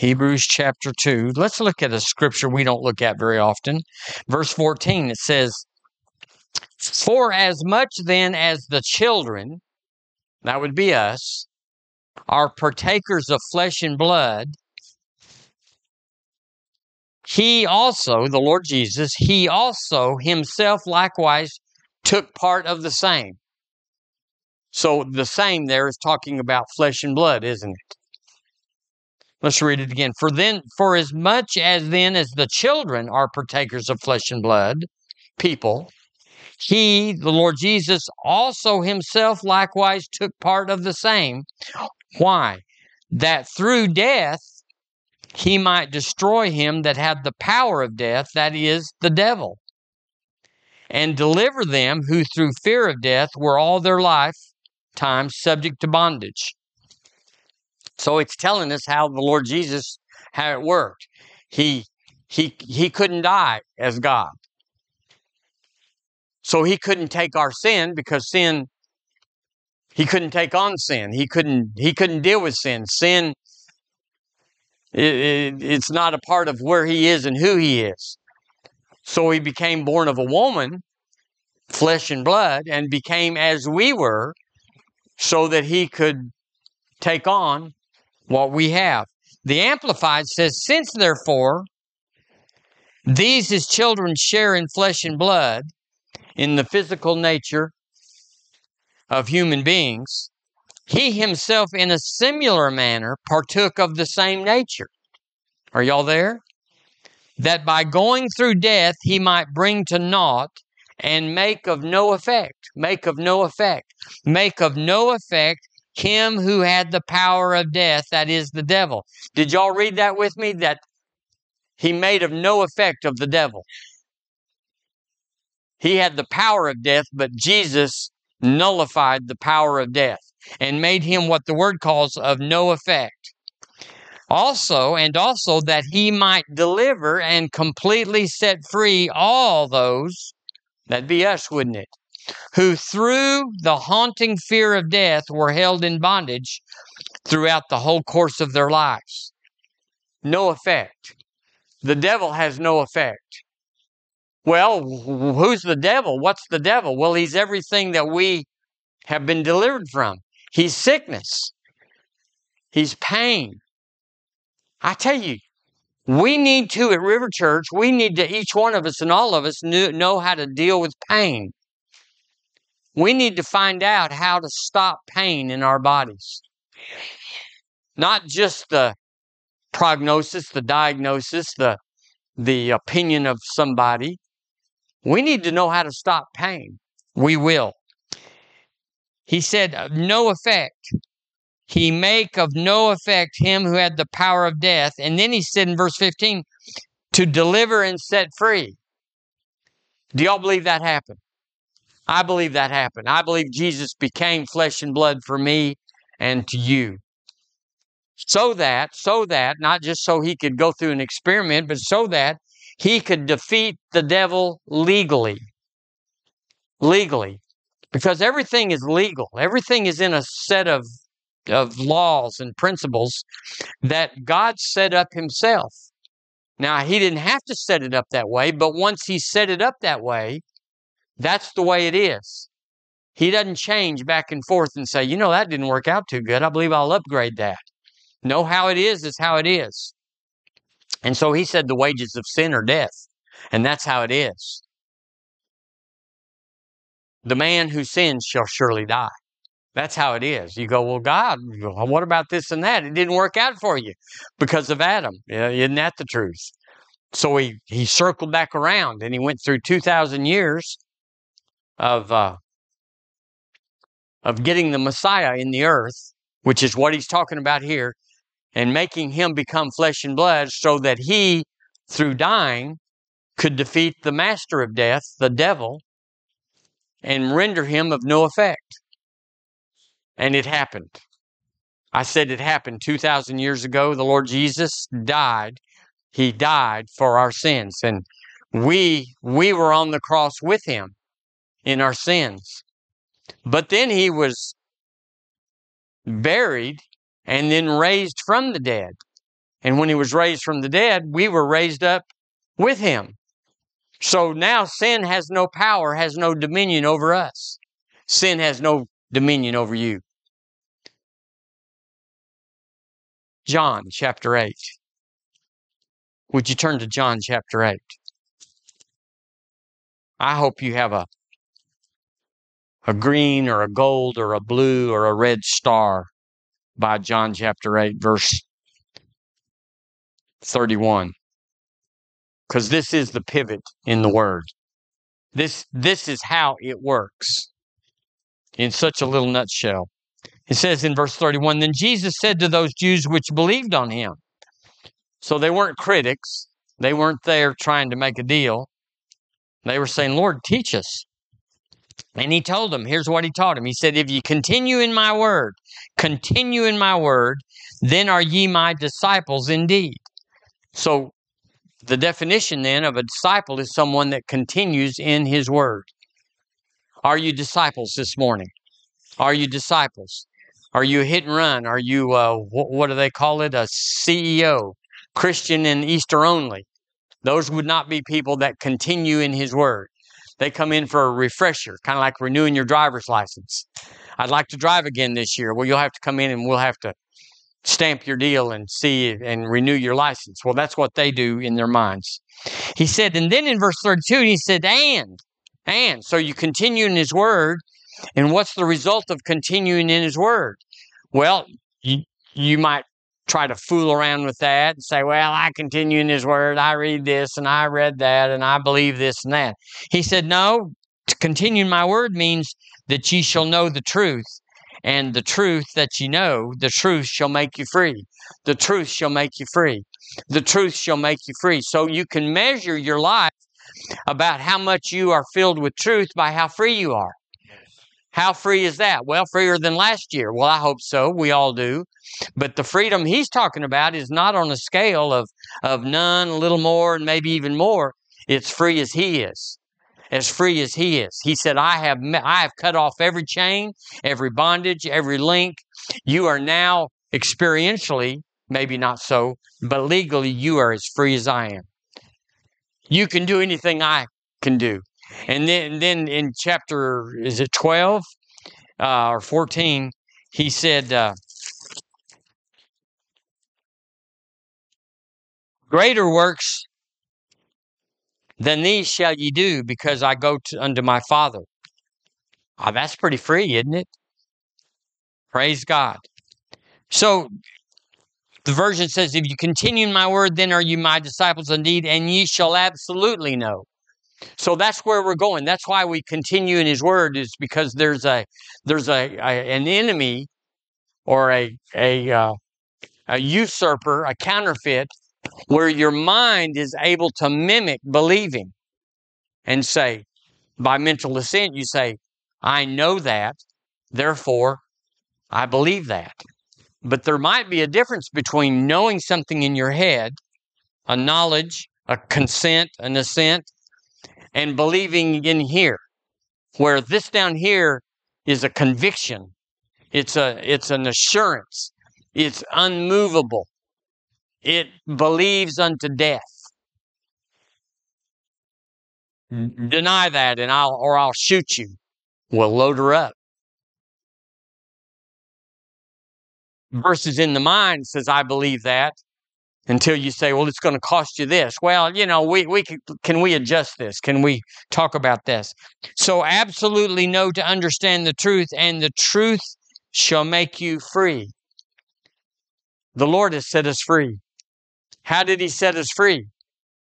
Hebrews chapter 2. Let's look at a scripture we don't look at very often. Verse 14, it says, For as much then as the children, that would be us, are partakers of flesh and blood, he also, the Lord Jesus, he also himself likewise took part of the same. So the same there is talking about flesh and blood, isn't it? Let's read it again. For then, for as much as then as the children are partakers of flesh and blood, people, he, the Lord Jesus, also himself likewise took part of the same. Why? That through death he might destroy him that had the power of death, that is, the devil, and deliver them who through fear of death were all their lifetime subject to bondage. So it's telling us how the Lord Jesus how it worked. He he he couldn't die as God. So he couldn't take our sin because sin he couldn't take on sin. He couldn't he couldn't deal with sin. Sin it, it, it's not a part of where he is and who he is. So he became born of a woman, flesh and blood, and became as we were, so that he could take on what we have. The Amplified says, Since therefore these his children share in flesh and blood, in the physical nature of human beings, he himself in a similar manner partook of the same nature. Are y'all there? That by going through death he might bring to naught and make of no effect, make of no effect, make of no effect him who had the power of death, that is the devil. Did y'all read that with me? That he made of no effect of the devil. He had the power of death, but Jesus nullified the power of death and made him what the word calls of no effect. Also, and also that he might deliver and completely set free all those, that'd be us, wouldn't it? Who through the haunting fear of death were held in bondage throughout the whole course of their lives. No effect. The devil has no effect. Well, who's the devil? What's the devil? Well, he's everything that we have been delivered from. He's sickness. He's pain. I tell you, we need to at River Church, we need to, each one of us and all of us, know how to deal with pain. We need to find out how to stop pain in our bodies. Not just the prognosis, the diagnosis, the, the opinion of somebody. We need to know how to stop pain. We will. He said, of no effect. He make of no effect him who had the power of death. And then he said in verse 15, to deliver and set free. Do y'all believe that happened? I believe that happened. I believe Jesus became flesh and blood for me and to you. So that, so that, not just so he could go through an experiment, but so that he could defeat the devil legally. Legally. Because everything is legal. Everything is in a set of, of laws and principles that God set up himself. Now, he didn't have to set it up that way, but once he set it up that way, that's the way it is. He doesn't change back and forth and say, you know, that didn't work out too good. I believe I'll upgrade that. No, how it is is how it is. And so he said the wages of sin are death. And that's how it is. The man who sins shall surely die. That's how it is. You go, well, God, what about this and that? It didn't work out for you because of Adam. Isn't that the truth? So he, he circled back around and he went through 2,000 years of uh, of getting the Messiah in the earth, which is what he's talking about here, and making him become flesh and blood so that he, through dying, could defeat the master of death, the devil, and render him of no effect. And it happened. I said it happened 2,000 years ago. The Lord Jesus died. He died for our sins. And we, we were on the cross with him in our sins. But then he was buried and then raised from the dead. And when he was raised from the dead, we were raised up with him. So now sin has no power, has no dominion over us. Sin has no dominion over you. John chapter 8. Would you turn to John chapter 8? I hope you have a a green or a gold or a blue or a red star by John chapter 8 verse 31 because this is the pivot in the word. This this is how it works in such a little nutshell. It says in verse 31 then Jesus said to those Jews which believed on him so they weren't critics. They weren't there trying to make a deal. They were saying Lord teach us and he told them, here's what he taught him. He said, If you continue in my word, continue in my word, then are ye my disciples indeed. So the definition then of a disciple is someone that continues in his word. Are you disciples this morning? Are you disciples? Are you hit and run? Are you, uh, what, what do they call it? A CEO, Christian and Easter only. Those would not be people that continue in his word. They come in for a refresher, kind of like renewing your driver's license. I'd like to drive again this year. Well, you'll have to come in and we'll have to stamp your deal and see and renew your license. Well, that's what they do in their minds. He said, and then in verse 32, he said, and, and. So you continue in his word. And what's the result of continuing in his word? Well, you, you might try to fool around with that and say, well, I continue in his word. I read this and I read that and I believe this and that. He said, no, to continue in my word means that ye shall know the truth. And the truth that ye know, the truth shall make you free. The truth shall make you free. The truth shall make you free. So you can measure your life about how much you are filled with truth by how free you are. How free is that? Well, freer than last year. Well, I hope so. We all do. But the freedom he's talking about is not on a scale of, of none, a little more, and maybe even more. It's free as he is. As free as he is. He said, I have, I have cut off every chain, every bondage, every link. You are now experientially, maybe not so, but legally, you are as free as I am. You can do anything I can do. And then, then in chapter, is it 12 uh, or 14, he said, uh, Greater works than these shall ye do because I go to, unto my Father. Oh, that's pretty free, isn't it? Praise God. So the version says, If you continue in my word, then are you my disciples indeed, and ye shall absolutely know so that's where we're going. That's why we continue in His Word is because there's a there's a, a an enemy or a a uh, a usurper, a counterfeit, where your mind is able to mimic believing and say, by mental assent, you say, I know that, therefore I believe that. But there might be a difference between knowing something in your head, a knowledge, a consent, an assent, and believing in here, where this down here is a conviction. It's a it's an assurance. It's unmovable. It believes unto death. Mm-hmm. Deny that and I'll or I'll shoot you. We'll load her up. Mm-hmm. Verses in the mind says, I believe that until you say, well, it's going to cost you this. Well, you know, we, we can, can we adjust this? Can we talk about this? So absolutely know to understand the truth and the truth shall make you free. The Lord has set us free. How did he set us free?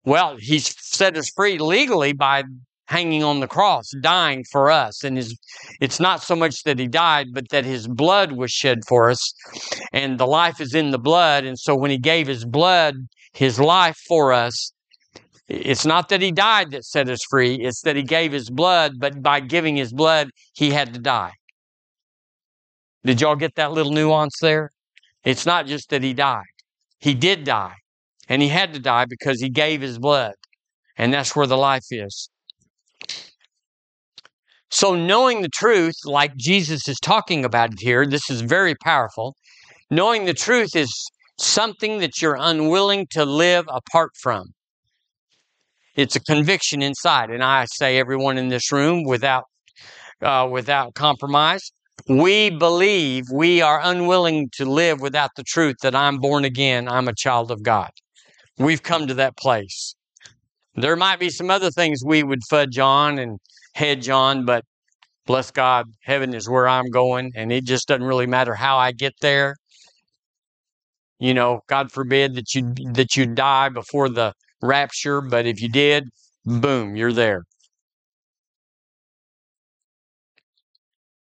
Well, he's set us free legally by hanging on the cross, dying for us. And his, it's not so much that he died, but that his blood was shed for us. And the life is in the blood. And so when he gave his blood, his life for us, it's not that he died that set us free, it's that he gave his blood, but by giving his blood, he had to die. Did y'all get that little nuance there? It's not just that he died. He did die. And he had to die because he gave his blood. And that's where the life is. So, knowing the truth, like Jesus is talking about it here, this is very powerful. Knowing the truth is something that you're unwilling to live apart from. It's a conviction inside. And I say, everyone in this room, without, uh, without compromise, we believe we are unwilling to live without the truth that I'm born again, I'm a child of God. We've come to that place. There might be some other things we would fudge on and hedge on, but bless God, heaven is where I'm going, and it just doesn't really matter how I get there. You know, God forbid that you that you die before the rapture, but if you did, boom, you're there.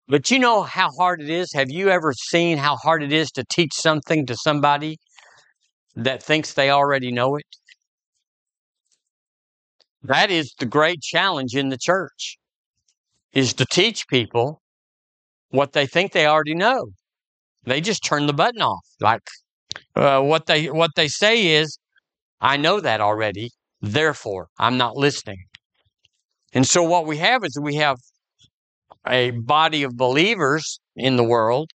But you know how hard it is? Have you ever seen how hard it is to teach something to somebody that thinks they already know it? That is the great challenge in the church is to teach people what they think they already know. They just turn the button off. Like uh, what they what they say is, I know that already. Therefore, I'm not listening. And so what we have is we have a body of believers in the world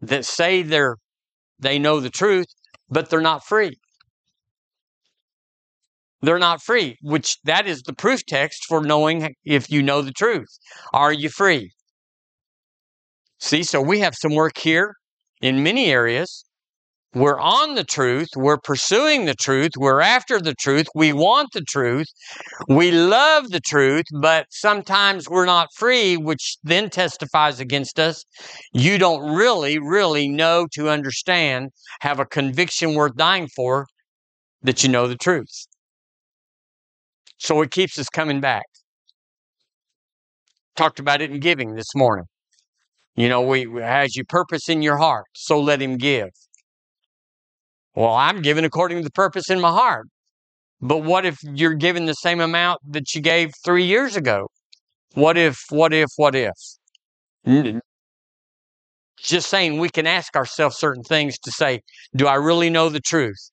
that say they're they know the truth, but they're not free. They're not free, which that is the proof text for knowing if you know the truth. Are you free? See, so we have some work here in many areas we're on the truth. We're pursuing the truth. We're after the truth. We want the truth. We love the truth, but sometimes we're not free, which then testifies against us. You don't really, really know to understand, have a conviction worth dying for that you know the truth. So it keeps us coming back. Talked about it in giving this morning. You know, we as you purpose in your heart, so let him give. Well, I'm giving according to the purpose in my heart. But what if you're giving the same amount that you gave three years ago? What if, what if, what if? Just saying, we can ask ourselves certain things to say, do I really know the truth?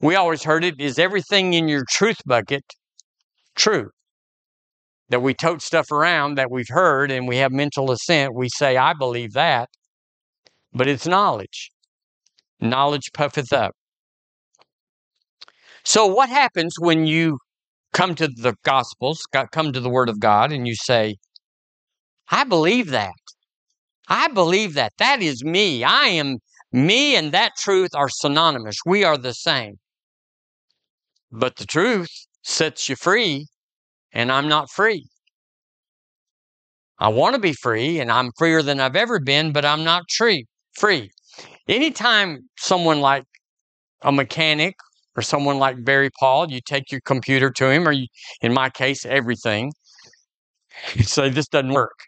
We always heard it is everything in your truth bucket true? That we tote stuff around that we've heard and we have mental assent. We say, I believe that, but it's knowledge knowledge puffeth up. So, what happens when you come to the Gospels, come to the Word of God, and you say, I believe that. I believe that. That is me. I am me and that truth are synonymous. We are the same. But the truth sets you free, and I'm not free. I want to be free, and I'm freer than I've ever been, but I'm not free. Free anytime someone like a mechanic or someone like Barry Paul, you take your computer to him, or you, in my case, everything, you say, This doesn't work.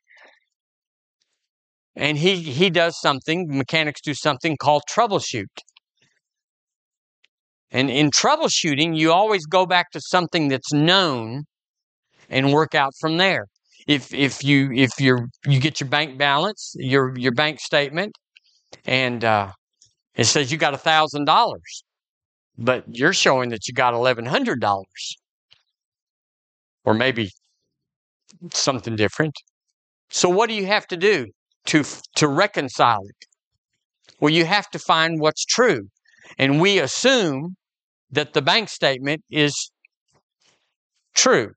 And he, he does something, mechanics do something called troubleshoot. And in troubleshooting, you always go back to something that's known and work out from there. If if you if you you get your bank balance, your your bank statement, and uh, it says you got a thousand dollars, but you're showing that you got eleven hundred dollars, or maybe something different. So what do you have to do to to reconcile it? Well, you have to find what's true, and we assume that the bank statement is true.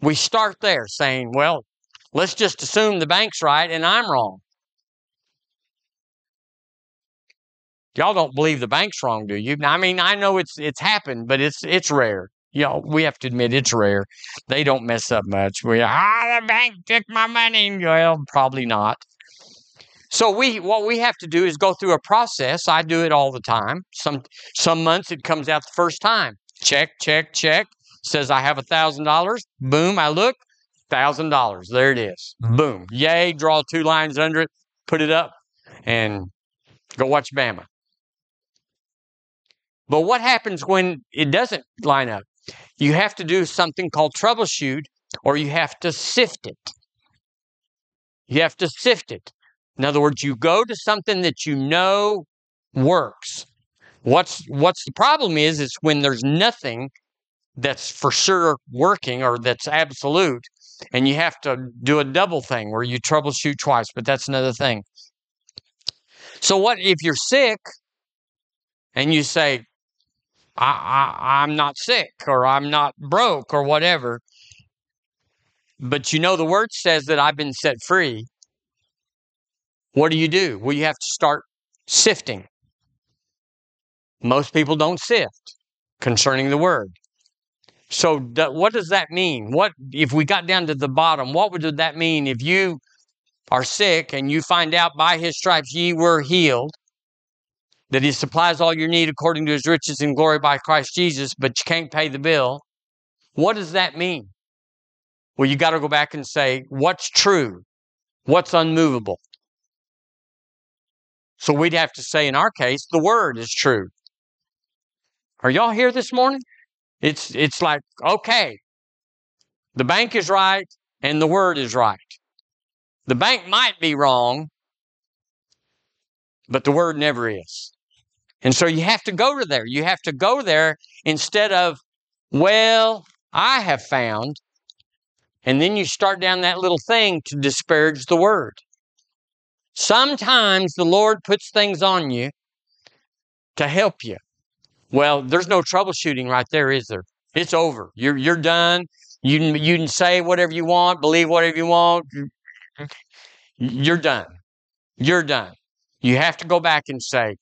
We start there saying, well, let's just assume the bank's right and I'm wrong. Y'all don't believe the bank's wrong, do you? I mean, I know it's it's happened, but it's it's rare. Y'all, we have to admit it's rare. They don't mess up much. We ah, the bank took my money. Well, probably not. So we what we have to do is go through a process. I do it all the time. Some some months it comes out the first time. Check, check, check. Says I have a thousand dollars. Boom, I look, thousand dollars. There it is. Mm-hmm. Boom. Yay, draw two lines under it, put it up, and go watch Bama. But what happens when it doesn't line up? You have to do something called troubleshoot or you have to sift it. You have to sift it. In other words, you go to something that you know works. What's what's the problem is it's when there's nothing that's for sure working or that's absolute and you have to do a double thing where you troubleshoot twice, but that's another thing. So what if you're sick and you say, I, I, I'm not sick or I'm not broke or whatever, but you know the word says that I've been set free, what do you do? Well, you have to start sifting. Most people don't sift concerning the word. So, what does that mean? What if we got down to the bottom? What would that mean if you are sick and you find out by His stripes ye were healed? That He supplies all your need according to His riches and glory by Christ Jesus, but you can't pay the bill. What does that mean? Well, you got to go back and say what's true, what's unmovable. So we'd have to say, in our case, the word is true. Are y'all here this morning? It's it's like, okay, the bank is right and the word is right. The bank might be wrong, but the word never is. And so you have to go to there. You have to go there instead of, well, I have found. And then you start down that little thing to disparage the word. Sometimes the Lord puts things on you to help you. Well, there's no troubleshooting right there, is there? It's over. You're you're done. You you can say whatever you want, believe whatever you want. You're done. You're done. You have to go back and say,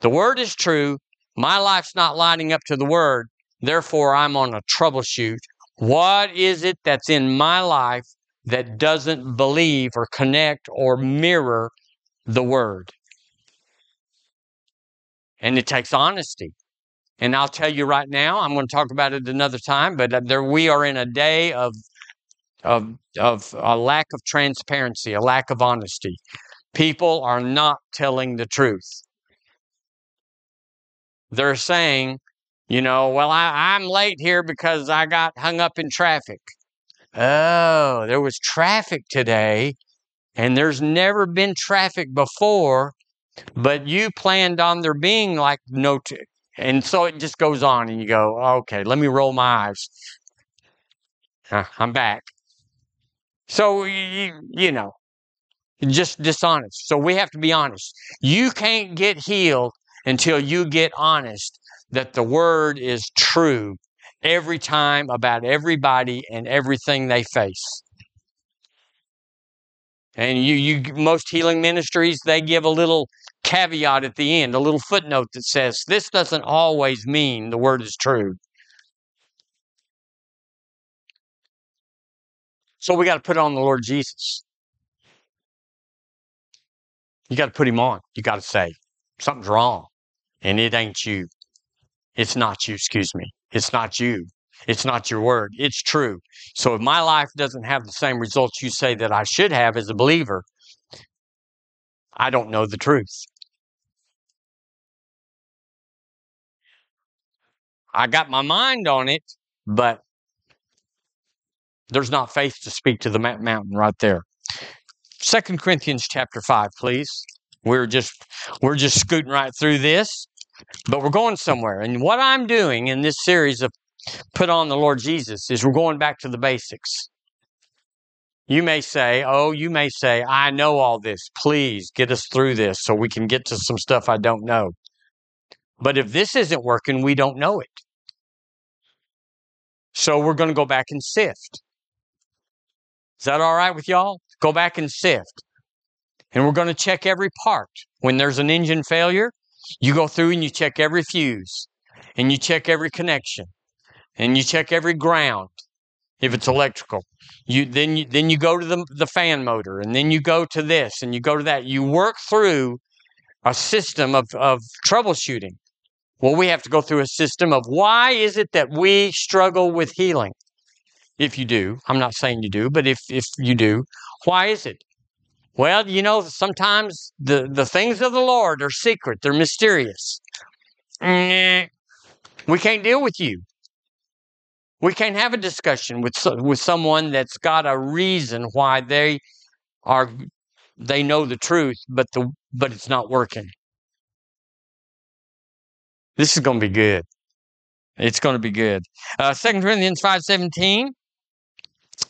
the word is true. My life's not lining up to the word. Therefore, I'm on a troubleshoot. What is it that's in my life that doesn't believe or connect or mirror the word? And it takes honesty. And I'll tell you right now, I'm going to talk about it another time, but uh, there we are in a day of of of a lack of transparency, a lack of honesty. People are not telling the truth. They're saying, you know, well, I, I'm late here because I got hung up in traffic. Oh, there was traffic today, and there's never been traffic before, but you planned on there being like no, t- and so it just goes on, and you go, okay, let me roll my eyes. Uh, I'm back. So, you, you know, just dishonest. So we have to be honest. You can't get healed until you get honest that the word is true every time about everybody and everything they face. And you, you, most healing ministries, they give a little caveat at the end, a little footnote that says, this doesn't always mean the word is true. So we got to put on the Lord Jesus. You got to put him on. You got to say, something's wrong. And it ain't you. It's not you, excuse me. It's not you. It's not your word. It's true. So if my life doesn't have the same results you say that I should have as a believer, I don't know the truth. I got my mind on it, but there's not faith to speak to the mountain right there. Second Corinthians chapter 5, please. We're just we're just scooting right through this, but we're going somewhere. And what I'm doing in this series of put on the Lord Jesus is we're going back to the basics. You may say, oh, you may say, I know all this. Please get us through this so we can get to some stuff I don't know. But if this isn't working, we don't know it. So we're going to go back and sift. Is that all right with y'all? Go back and sift. And we're going to check every part. When there's an engine failure, you go through and you check every fuse and you check every connection and you check every ground if it's electrical. You then you then you go to the the fan motor and then you go to this and you go to that. You work through a system of, of troubleshooting. Well, we have to go through a system of why is it that we struggle with healing? If you do, I'm not saying you do, but if if you do, why is it? Well, you know, sometimes the, the things of the Lord are secret, they're mysterious. We can't deal with you. We can't have a discussion with with someone that's got a reason why they are they know the truth, but the but it's not working. This is going to be good. It's going to be good. Uh, 2 Corinthians five seventeen.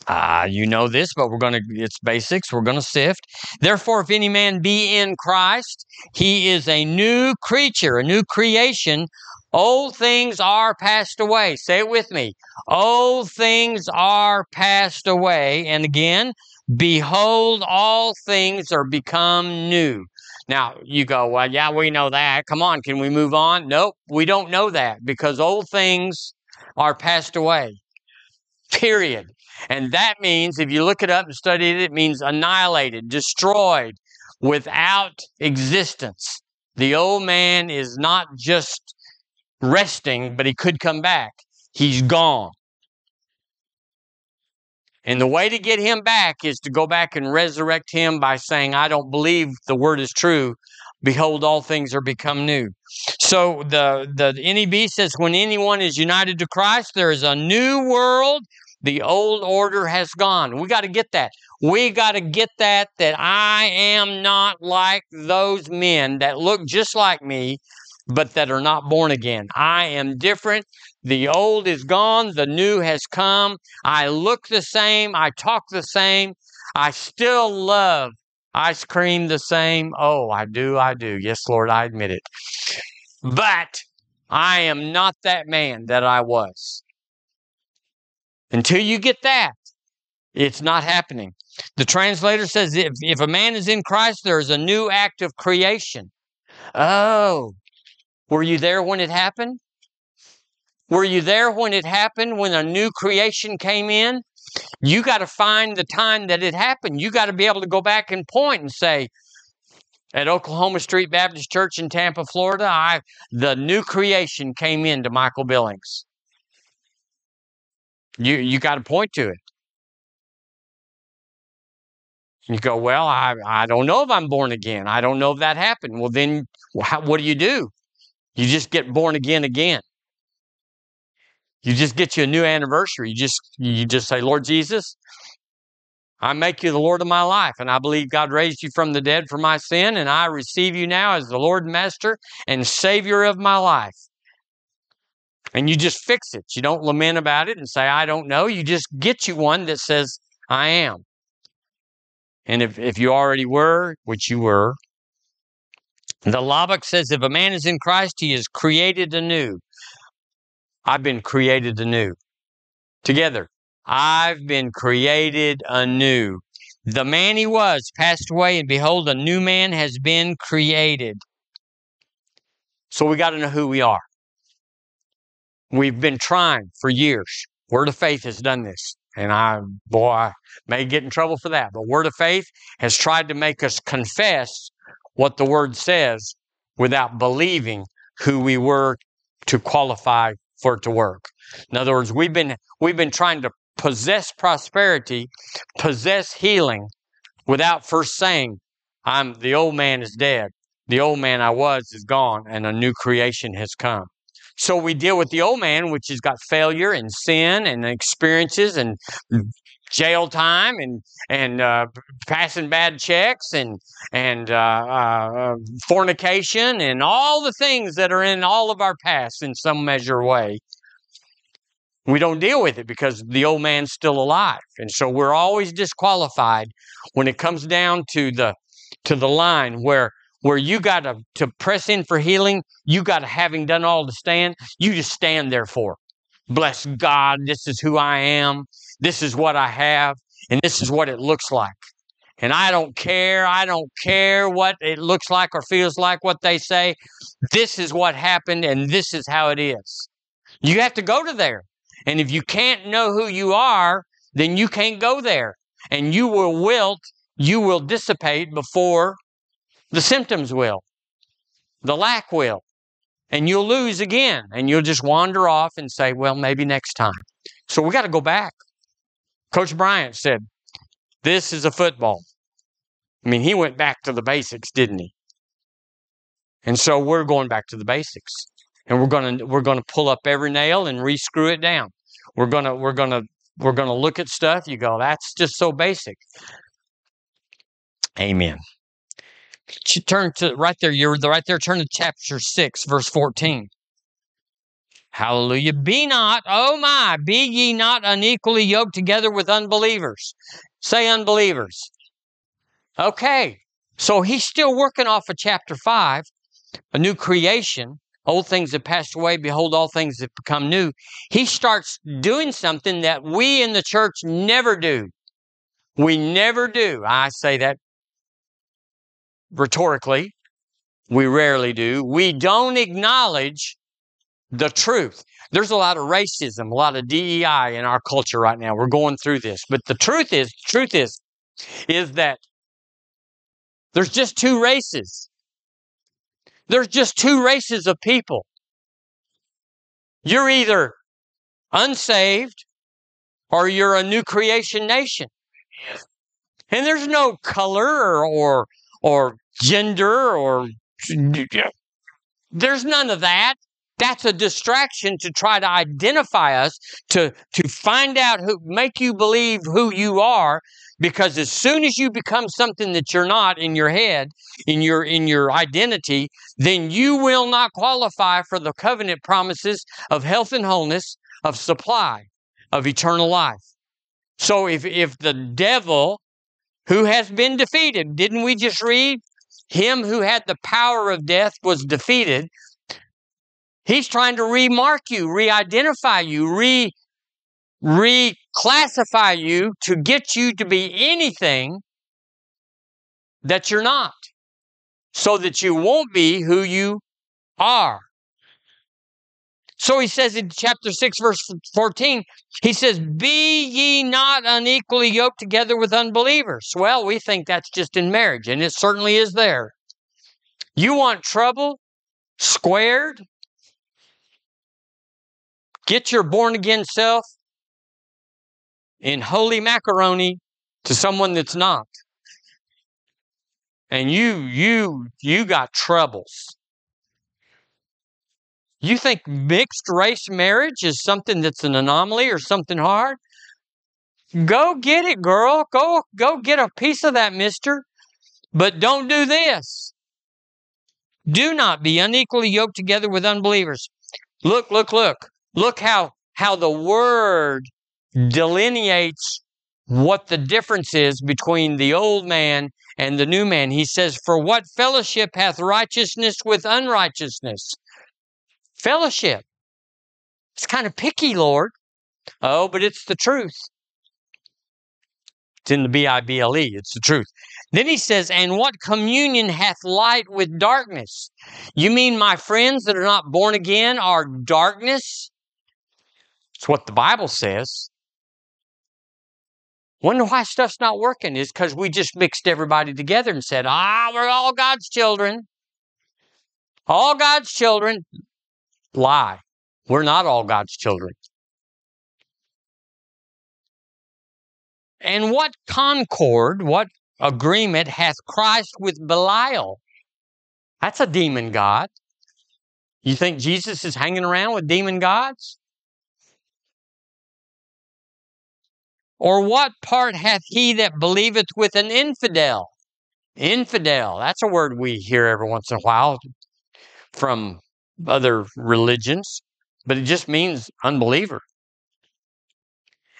Ah, uh, you know this, but we're going to, it's basics. We're going to sift. Therefore, if any man be in Christ, he is a new creature, a new creation. Old things are passed away. Say it with me. Old things are passed away. And again, behold, all things are become new. Now, you go, well, yeah, we know that. Come on, can we move on? Nope, we don't know that because old things are passed away. Period. And that means, if you look it up and study it, it means annihilated, destroyed, without existence. The old man is not just resting, but he could come back. He's gone. And the way to get him back is to go back and resurrect him by saying, I don't believe the word is true. Behold, all things are become new. So the, the NEB says, when anyone is united to Christ, there is a new world. The old order has gone. We got to get that. We got to get that, that I am not like those men that look just like me, but that are not born again. I am different. The old is gone, the new has come. I look the same, I talk the same. I still love ice cream the same. Oh, I do, I do. Yes, Lord, I admit it. But I am not that man that I was. Until you get that, it's not happening. The translator says if, if a man is in Christ, there is a new act of creation. Oh, were you there when it happened? Were you there when it happened, when a new creation came in? You got to find the time that it happened. You got to be able to go back and point and say, at Oklahoma Street Baptist Church in Tampa, Florida, I the new creation came into Michael Billings. You you got to point to it. You go, well, I I don't know if I'm born again. I don't know if that happened. Well, then, how, what do you do? You just get born again again. You just get you a new anniversary. You just you just say, Lord Jesus, I make you the Lord of my life, and I believe God raised you from the dead for my sin, and I receive you now as the Lord Master and Savior of my life. And you just fix it. You don't lament about it and say, I don't know. You just get you one that says, I am. And if, if you already were, which you were, the Laubach says, if a man is in Christ, he is created anew. I've been created anew. Together, I've been created anew. The man he was passed away, and behold, a new man has been created. So we got to know who we are. We've been trying for years. Word of Faith has done this. And I, boy, I may get in trouble for that. But Word of Faith has tried to make us confess what the Word says without believing who we were to qualify for it to work. In other words, we've been we've been trying to possess prosperity, possess healing, without first saying, "I'm the old man is dead. The old man I was is gone, and a new creation has come." So we deal with the old man, which has got failure and sin and experiences and jail time and and uh, passing bad checks and and uh, uh, fornication and all the things that are in all of our past in some measure way. We don't deal with it because the old man's still alive, and so we're always disqualified when it comes down to the to the line where where you got to to press in for healing. You got to having done all to stand. You just stand there for. Bless God. This is who I am. This is what I have, and this is what it looks like. And I don't care. I don't care what it looks like or feels like, what they say. This is what happened, and this is how it is. You have to go to there. And if you can't know who you are, then you can't go there. And you will wilt, you will dissipate before the symptoms will, the lack will. And you'll lose again. And you'll just wander off and say, well, maybe next time. So we got to go back. Coach Bryant said, This is a football. I mean, he went back to the basics, didn't he? And so we're going back to the basics. And we're gonna we're gonna pull up every nail and rescrew it down. We're gonna we're gonna we're gonna look at stuff. You go, that's just so basic. Amen. Turn to right there, you're right there, turn to chapter six, verse 14. Hallelujah. Be not, oh my, be ye not unequally yoked together with unbelievers. Say unbelievers. Okay. So he's still working off of chapter 5, a new creation. Old things have passed away. Behold, all things have become new. He starts doing something that we in the church never do. We never do. I say that rhetorically. We rarely do. We don't acknowledge the truth. There's a lot of racism, a lot of DEI in our culture right now. We're going through this. But the truth is, the truth is, is that there's just two races. There's just two races of people. You're either unsaved or you're a new creation nation. And there's no color or, or, gender or there's none of that. That's a distraction to try to identify us, to, to find out who, make you believe who you are. Because as soon as you become something that you're not in your head, in your, in your identity, then you will not qualify for the covenant promises of health and wholeness, of supply, of eternal life. So if, if the devil who has been defeated, didn't we just read? Him who had the power of death was defeated. He's trying to remark you, re identify you, re reclassify you to get you to be anything that you're not, so that you won't be who you are. So he says in chapter 6, verse 14, he says, Be ye not unequally yoked together with unbelievers. Well, we think that's just in marriage, and it certainly is there. You want trouble squared? Get your born again self in holy macaroni to someone that's not. And you, you, you got troubles. You think mixed race marriage is something that's an anomaly or something hard? Go get it, girl. Go, go get a piece of that, mister. But don't do this. Do not be unequally yoked together with unbelievers. Look, look, look. Look how, how the word delineates what the difference is between the old man and the new man. He says, For what fellowship hath righteousness with unrighteousness? Fellowship. It's kind of picky, Lord. Oh, but it's the truth. It's in the B I B L E. It's the truth. Then he says, And what communion hath light with darkness? You mean my friends that are not born again are darkness? It's what the Bible says. Wonder why stuff's not working is because we just mixed everybody together and said, ah, we're all God's children. All God's children. Lie. We're not all God's children. And what concord, what agreement hath Christ with Belial? That's a demon god. You think Jesus is hanging around with demon gods? Or what part hath he that believeth with an infidel? Infidel, that's a word we hear every once in a while from other religions, but it just means unbeliever.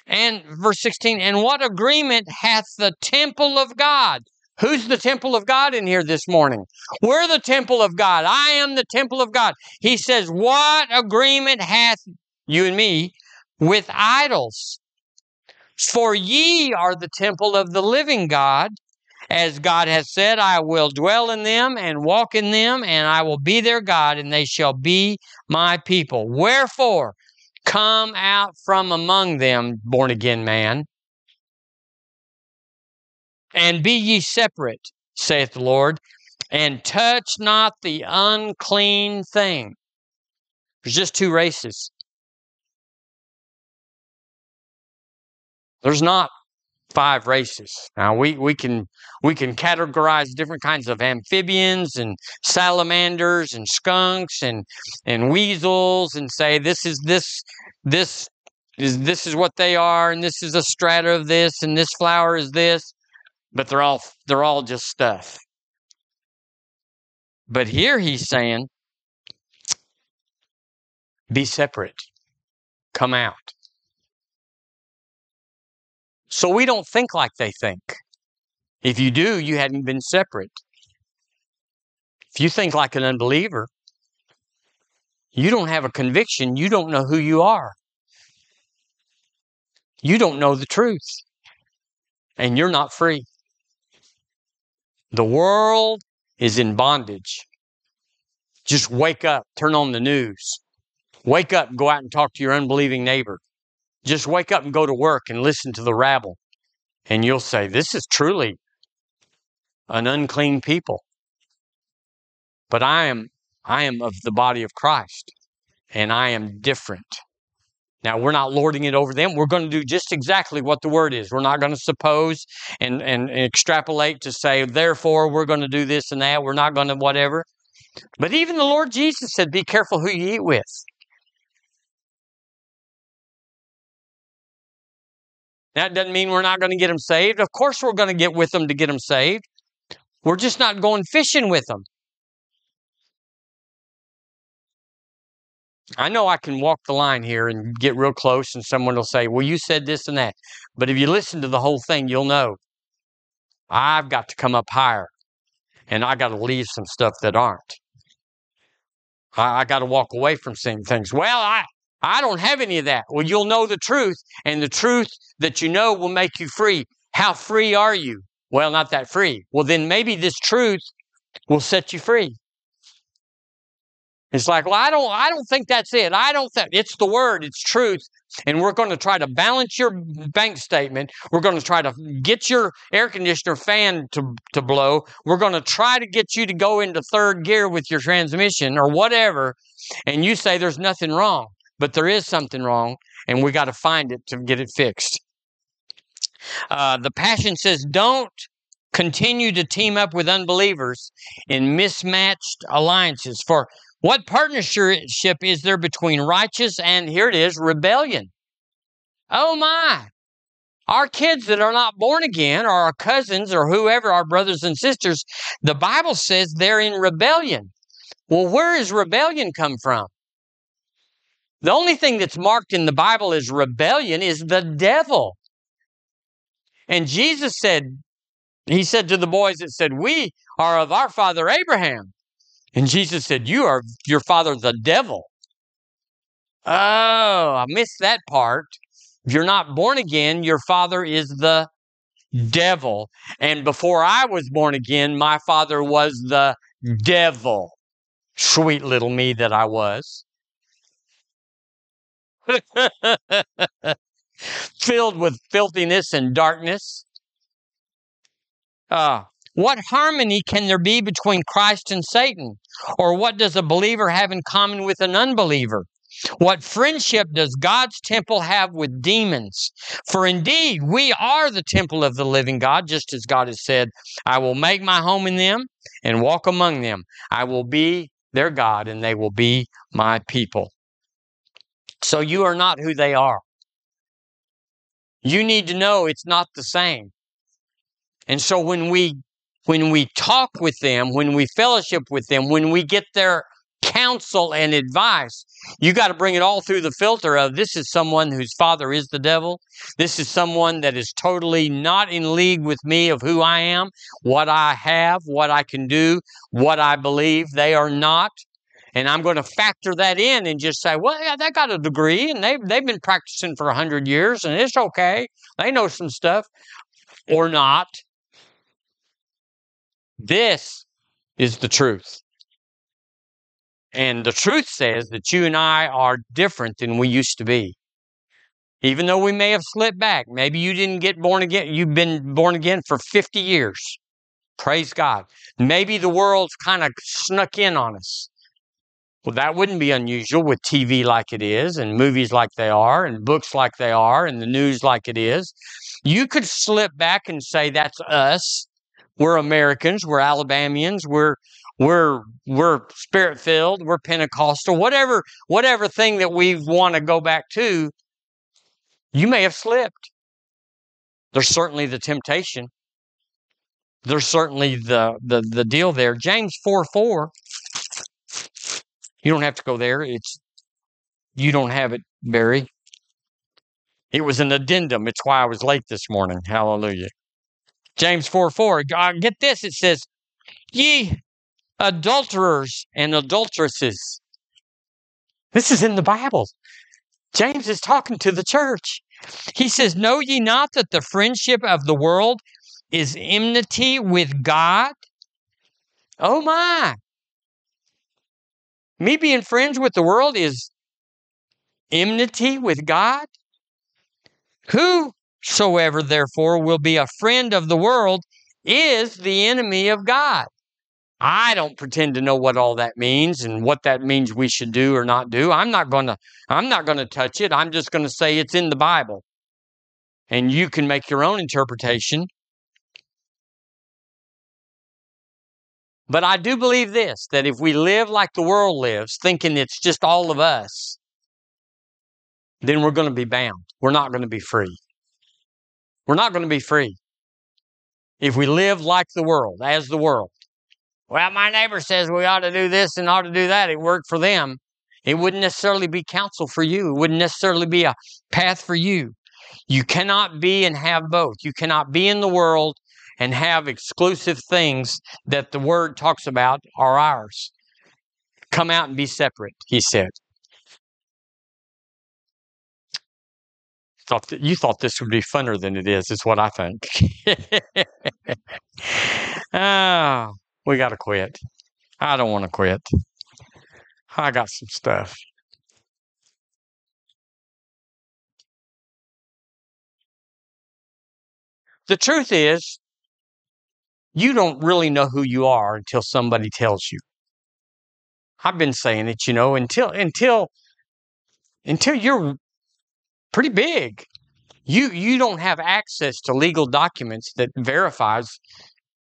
And verse 16, and what agreement hath the temple of God? Who's the temple of God in here this morning? We're the temple of God. I am the temple of God. He says, What agreement hath you and me with idols? For ye are the temple of the living God. As God has said, I will dwell in them and walk in them, and I will be their God, and they shall be my people. Wherefore, come out from among them, born again man, and be ye separate, saith the Lord, and touch not the unclean thing. There's just two races. There's not five races. Now we, we can we can categorize different kinds of amphibians and salamanders and skunks and and weasels and say this is this this is this is what they are and this is a strata of this and this flower is this but they're all they're all just stuff. But here he's saying Be separate. Come out. So we don't think like they think. If you do, you hadn't been separate. If you think like an unbeliever, you don't have a conviction. You don't know who you are. You don't know the truth. And you're not free. The world is in bondage. Just wake up, turn on the news. Wake up go out and talk to your unbelieving neighbor. Just wake up and go to work and listen to the rabble. And you'll say, This is truly an unclean people. But I am I am of the body of Christ and I am different. Now, we're not lording it over them. We're going to do just exactly what the word is. We're not going to suppose and, and, and extrapolate to say, therefore, we're going to do this and that. We're not going to whatever. But even the Lord Jesus said, be careful who you eat with. That doesn't mean we're not going to get them saved. Of course, we're going to get with them to get them saved. We're just not going fishing with them. I know I can walk the line here and get real close, and someone will say, Well, you said this and that. But if you listen to the whole thing, you'll know I've got to come up higher and I got to leave some stuff that aren't. I, I got to walk away from some things. Well, I, I don't have any of that. Well, you'll know the truth, and the truth that you know will make you free. How free are you? Well, not that free. Well, then maybe this truth will set you free. It's like, well, I don't, I don't think that's it. I don't think it's the word, it's truth. And we're going to try to balance your bank statement. We're going to try to get your air conditioner fan to, to blow. We're going to try to get you to go into third gear with your transmission or whatever. And you say there's nothing wrong, but there is something wrong, and we got to find it to get it fixed. Uh, the Passion says, don't continue to team up with unbelievers in mismatched alliances. For what partnership is there between righteous and, here it is, rebellion? Oh my! Our kids that are not born again, or our cousins, or whoever, our brothers and sisters, the Bible says they're in rebellion. Well, where does rebellion come from? The only thing that's marked in the Bible as rebellion is the devil. And Jesus said, He said to the boys that said, We are of our father Abraham. And Jesus said, You are your father, the devil. Oh, I missed that part. If you're not born again, your father is the devil. And before I was born again, my father was the devil. Sweet little me that I was. Filled with filthiness and darkness. Ah, what harmony can there be between Christ and Satan? Or what does a believer have in common with an unbeliever? What friendship does God's temple have with demons? For indeed, we are the temple of the living God, just as God has said, I will make my home in them and walk among them. I will be their God, and they will be my people. So you are not who they are. You need to know it's not the same. And so when we when we talk with them, when we fellowship with them, when we get their counsel and advice, you got to bring it all through the filter of this is someone whose father is the devil. This is someone that is totally not in league with me of who I am, what I have, what I can do, what I believe. They are not. And I'm going to factor that in and just say, well, yeah, they got a degree and they've, they've been practicing for 100 years and it's okay. They know some stuff or not. This is the truth. And the truth says that you and I are different than we used to be. Even though we may have slipped back, maybe you didn't get born again, you've been born again for 50 years. Praise God. Maybe the world's kind of snuck in on us. Well, that wouldn't be unusual with TV like it is, and movies like they are, and books like they are, and the news like it is. You could slip back and say, That's us. We're Americans, we're Alabamians, we're we're we're spirit filled, we're Pentecostal, whatever whatever thing that we want to go back to, you may have slipped. There's certainly the temptation. There's certainly the the the deal there. James 4 4. You don't have to go there. It's You don't have it, Barry. It was an addendum. It's why I was late this morning. Hallelujah. James 4 4. Uh, get this. It says, Ye adulterers and adulteresses. This is in the Bible. James is talking to the church. He says, Know ye not that the friendship of the world is enmity with God? Oh my. Me being friends with the world is enmity with God? Whosoever therefore will be a friend of the world is the enemy of God. I don't pretend to know what all that means and what that means we should do or not do. I'm not going to I'm not going to touch it. I'm just going to say it's in the Bible. And you can make your own interpretation. But I do believe this that if we live like the world lives, thinking it's just all of us, then we're going to be bound. We're not going to be free. We're not going to be free. If we live like the world, as the world. Well, my neighbor says we ought to do this and ought to do that. It worked for them. It wouldn't necessarily be counsel for you. It wouldn't necessarily be a path for you. You cannot be and have both. You cannot be in the world and have exclusive things that the word talks about are ours. Come out and be separate, he said. Thought that you thought this would be funner than it is, is what I think. oh, we got to quit. I don't want to quit. I got some stuff. The truth is, you don't really know who you are until somebody tells you. I've been saying it, you know, until until until you're pretty big. You you don't have access to legal documents that verifies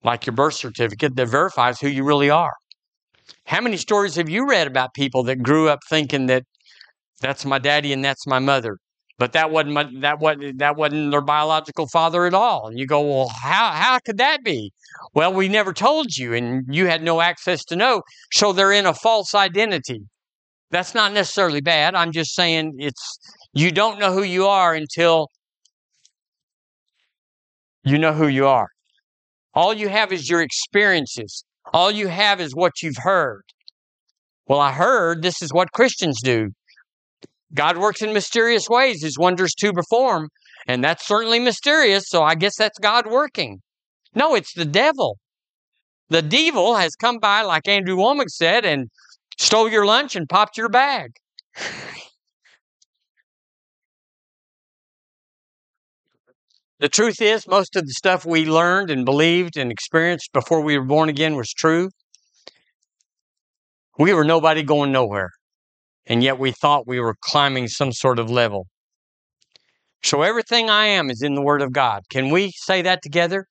like your birth certificate that verifies who you really are. How many stories have you read about people that grew up thinking that that's my daddy and that's my mother? But that wasn't my, that wasn't that wasn't their biological father at all. And you go, well, how how could that be? Well, we never told you, and you had no access to know. So they're in a false identity. That's not necessarily bad. I'm just saying it's you don't know who you are until you know who you are. All you have is your experiences. All you have is what you've heard. Well, I heard this is what Christians do. God works in mysterious ways, his wonders to perform. And that's certainly mysterious, so I guess that's God working. No, it's the devil. The devil has come by, like Andrew Wommack said, and stole your lunch and popped your bag. the truth is, most of the stuff we learned and believed and experienced before we were born again was true. We were nobody going nowhere and yet we thought we were climbing some sort of level. So everything I am is in the Word of God. Can we say that together?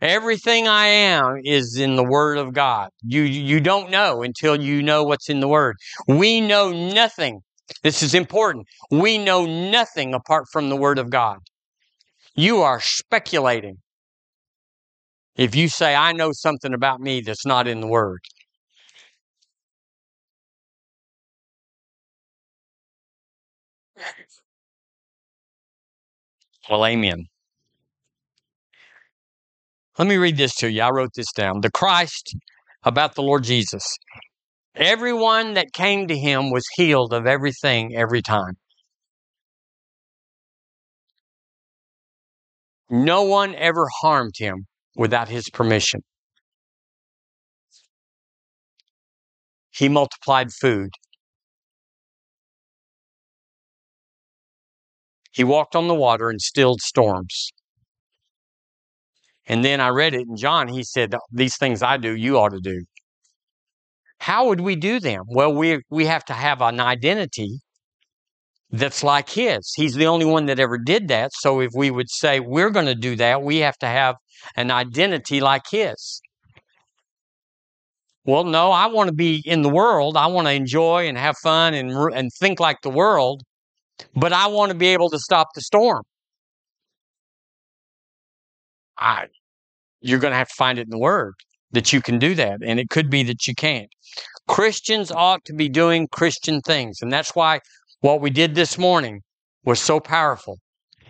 Everything I am is in the Word of God. You, you don't know until you know what's in the Word. We know nothing. This is important. We know nothing apart from the Word of God. You are speculating. If you say, I know something about me that's not in the Word, Well, amen. Let me read this to you. I wrote this down. The Christ about the Lord Jesus. Everyone that came to him was healed of everything every time. No one ever harmed him without his permission. He multiplied food. He walked on the water and stilled storms. And then I read it in John. He said, These things I do, you ought to do. How would we do them? Well, we, we have to have an identity that's like his. He's the only one that ever did that. So if we would say we're going to do that, we have to have an identity like his. Well, no, I want to be in the world. I want to enjoy and have fun and, and think like the world but I want to be able to stop the storm. I, you're going to have to find it in the Word that you can do that, and it could be that you can't. Christians ought to be doing Christian things, and that's why what we did this morning was so powerful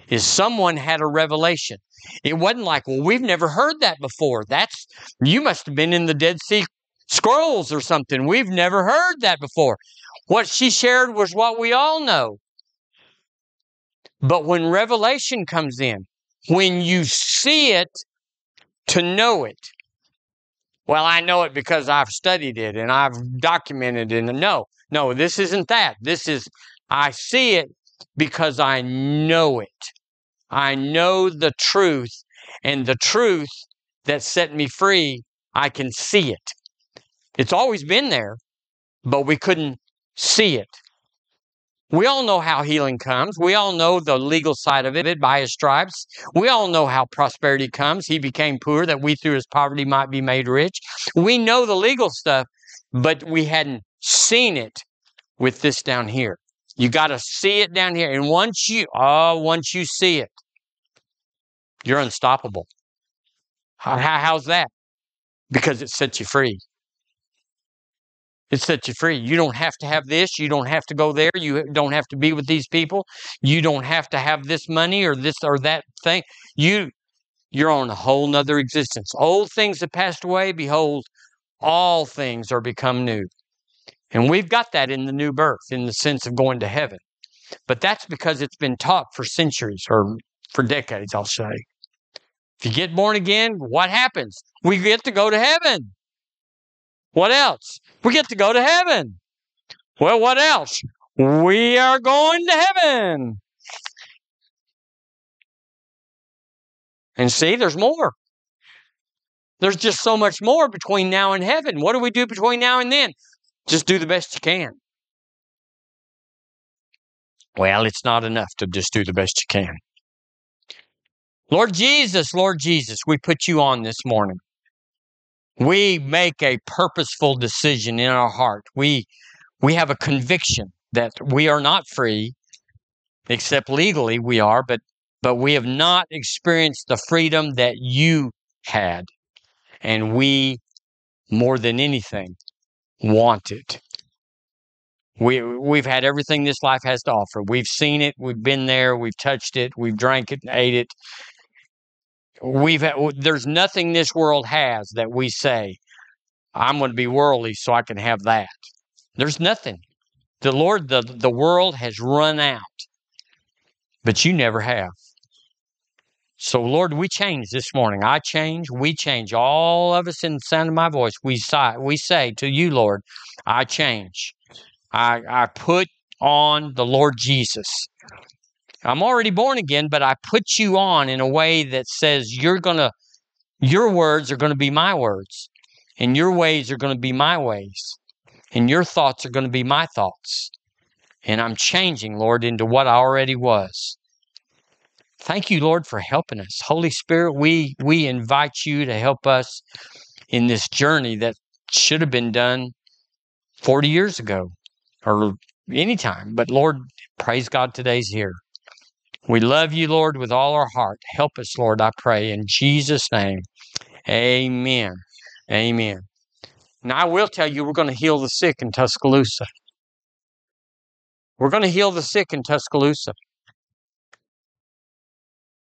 is someone had a revelation. It wasn't like, well, we've never heard that before. That's you must have been in the Dead Sea Scrolls or something. We've never heard that before. What she shared was what we all know. But when revelation comes in, when you see it to know it, well, I know it because I've studied it and I've documented it. No, no, this isn't that. This is, I see it because I know it. I know the truth, and the truth that set me free, I can see it. It's always been there, but we couldn't see it. We all know how healing comes. We all know the legal side of it by his stripes. We all know how prosperity comes. He became poor that we through his poverty might be made rich. We know the legal stuff, but we hadn't seen it with this down here. You got to see it down here. And once you, oh, once you see it, you're unstoppable. How, how's that? Because it sets you free. It sets you free. You don't have to have this. You don't have to go there. You don't have to be with these people. You don't have to have this money or this or that thing. You you're on a whole nother existence. Old things have passed away, behold, all things are become new. And we've got that in the new birth, in the sense of going to heaven. But that's because it's been taught for centuries or for decades, I'll say. If you get born again, what happens? We get to go to heaven. What else? We get to go to heaven. Well, what else? We are going to heaven. And see, there's more. There's just so much more between now and heaven. What do we do between now and then? Just do the best you can. Well, it's not enough to just do the best you can. Lord Jesus, Lord Jesus, we put you on this morning we make a purposeful decision in our heart. We we have a conviction that we are not free, except legally we are, but but we have not experienced the freedom that you had. And we, more than anything, want it. We, we've had everything this life has to offer. We've seen it, we've been there, we've touched it, we've drank it, ate it, we've there's nothing this world has that we say i'm going to be worldly so i can have that. There's nothing. The lord the, the world has run out but you never have. So lord we change this morning. I change we change. All of us in the sound of my voice we say, we say to you lord i change. I i put on the lord jesus I'm already born again, but I put you on in a way that says you're going to, your words are going to be my words, and your ways are going to be my ways, and your thoughts are going to be my thoughts. And I'm changing, Lord, into what I already was. Thank you, Lord, for helping us. Holy Spirit, we, we invite you to help us in this journey that should have been done 40 years ago or anytime. But Lord, praise God, today's here. We love you, Lord, with all our heart. Help us, Lord, I pray. In Jesus' name, amen. Amen. Now, I will tell you, we're going to heal the sick in Tuscaloosa. We're going to heal the sick in Tuscaloosa.